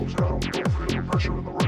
goes down, don't feel the pressure in the room.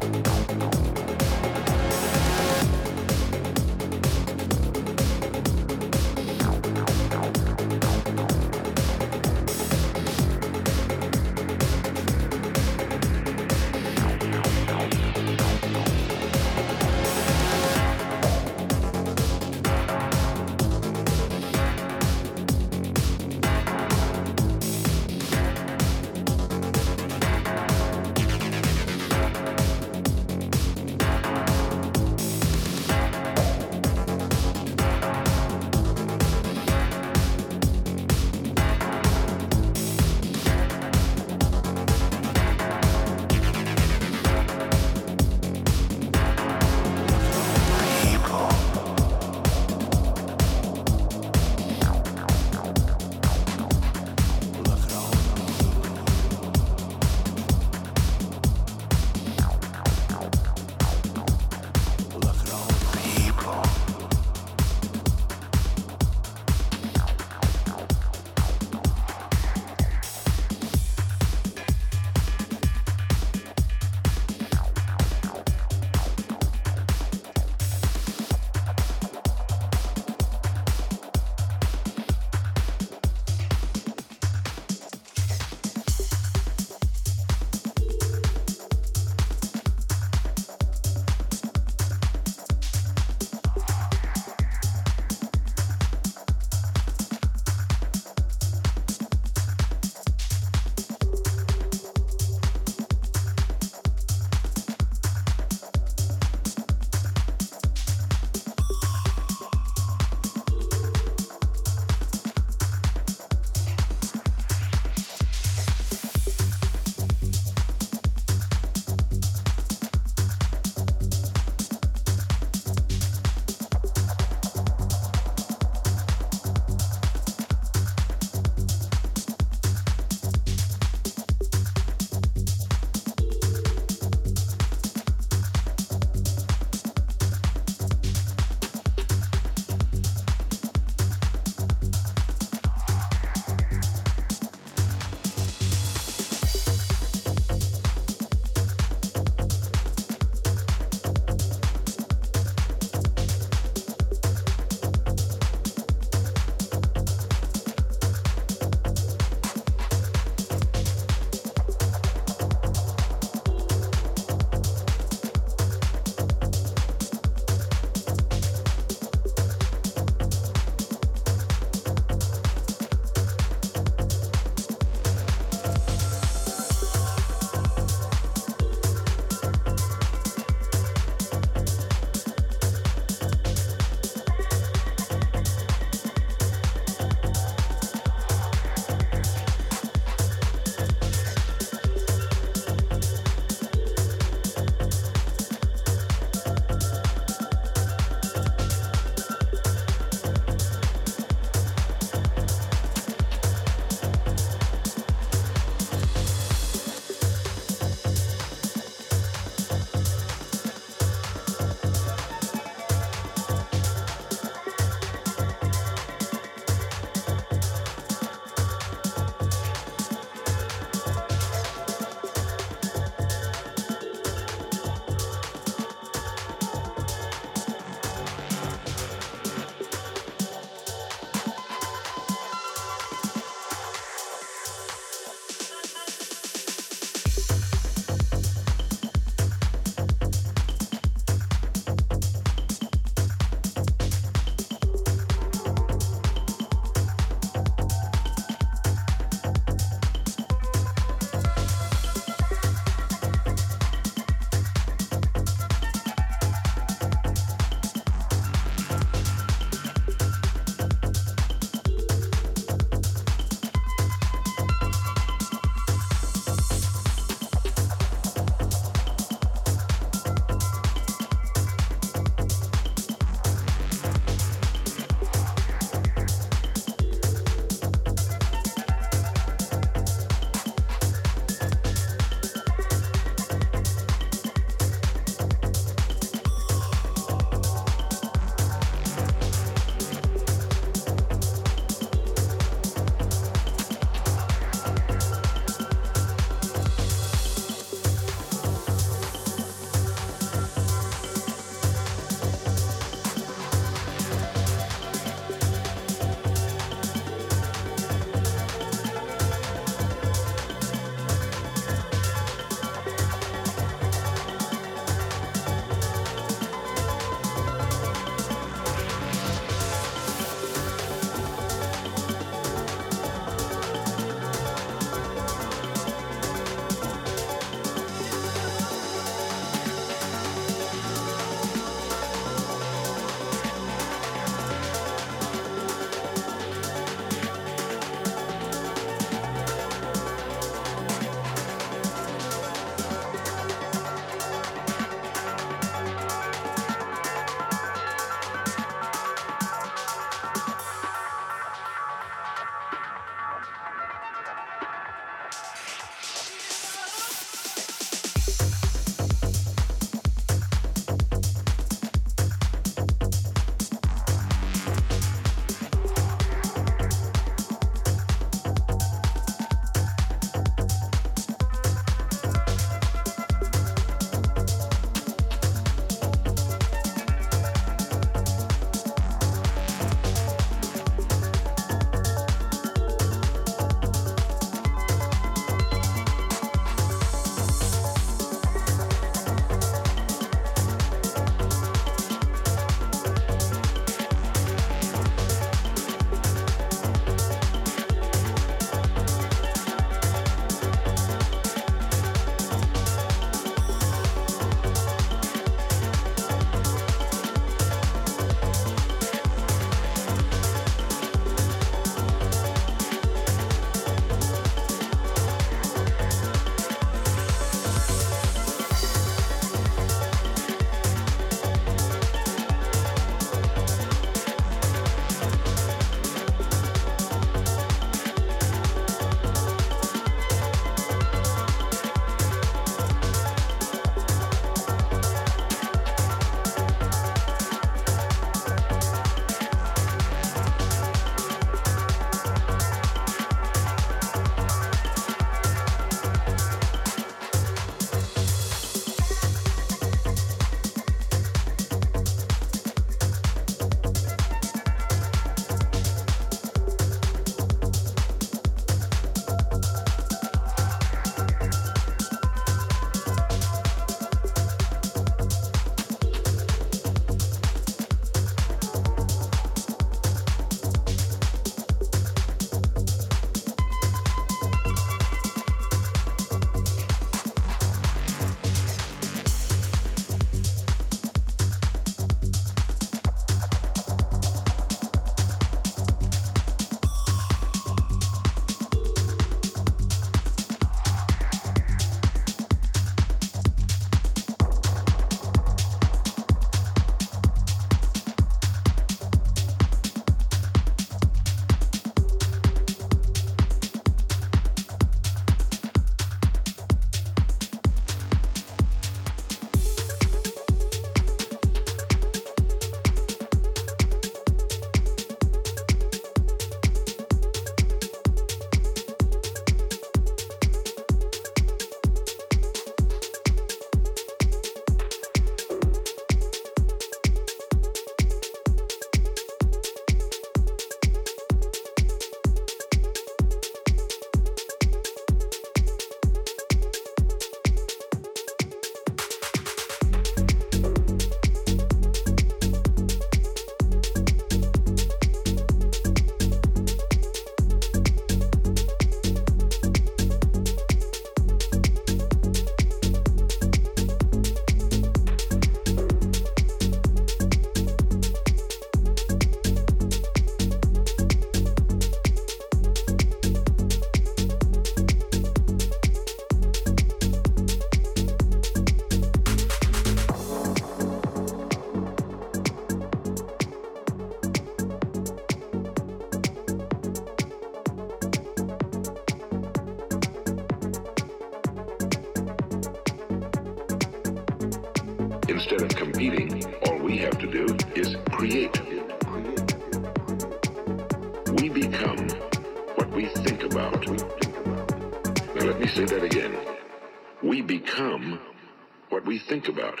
Think about.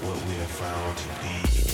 what we are found to be.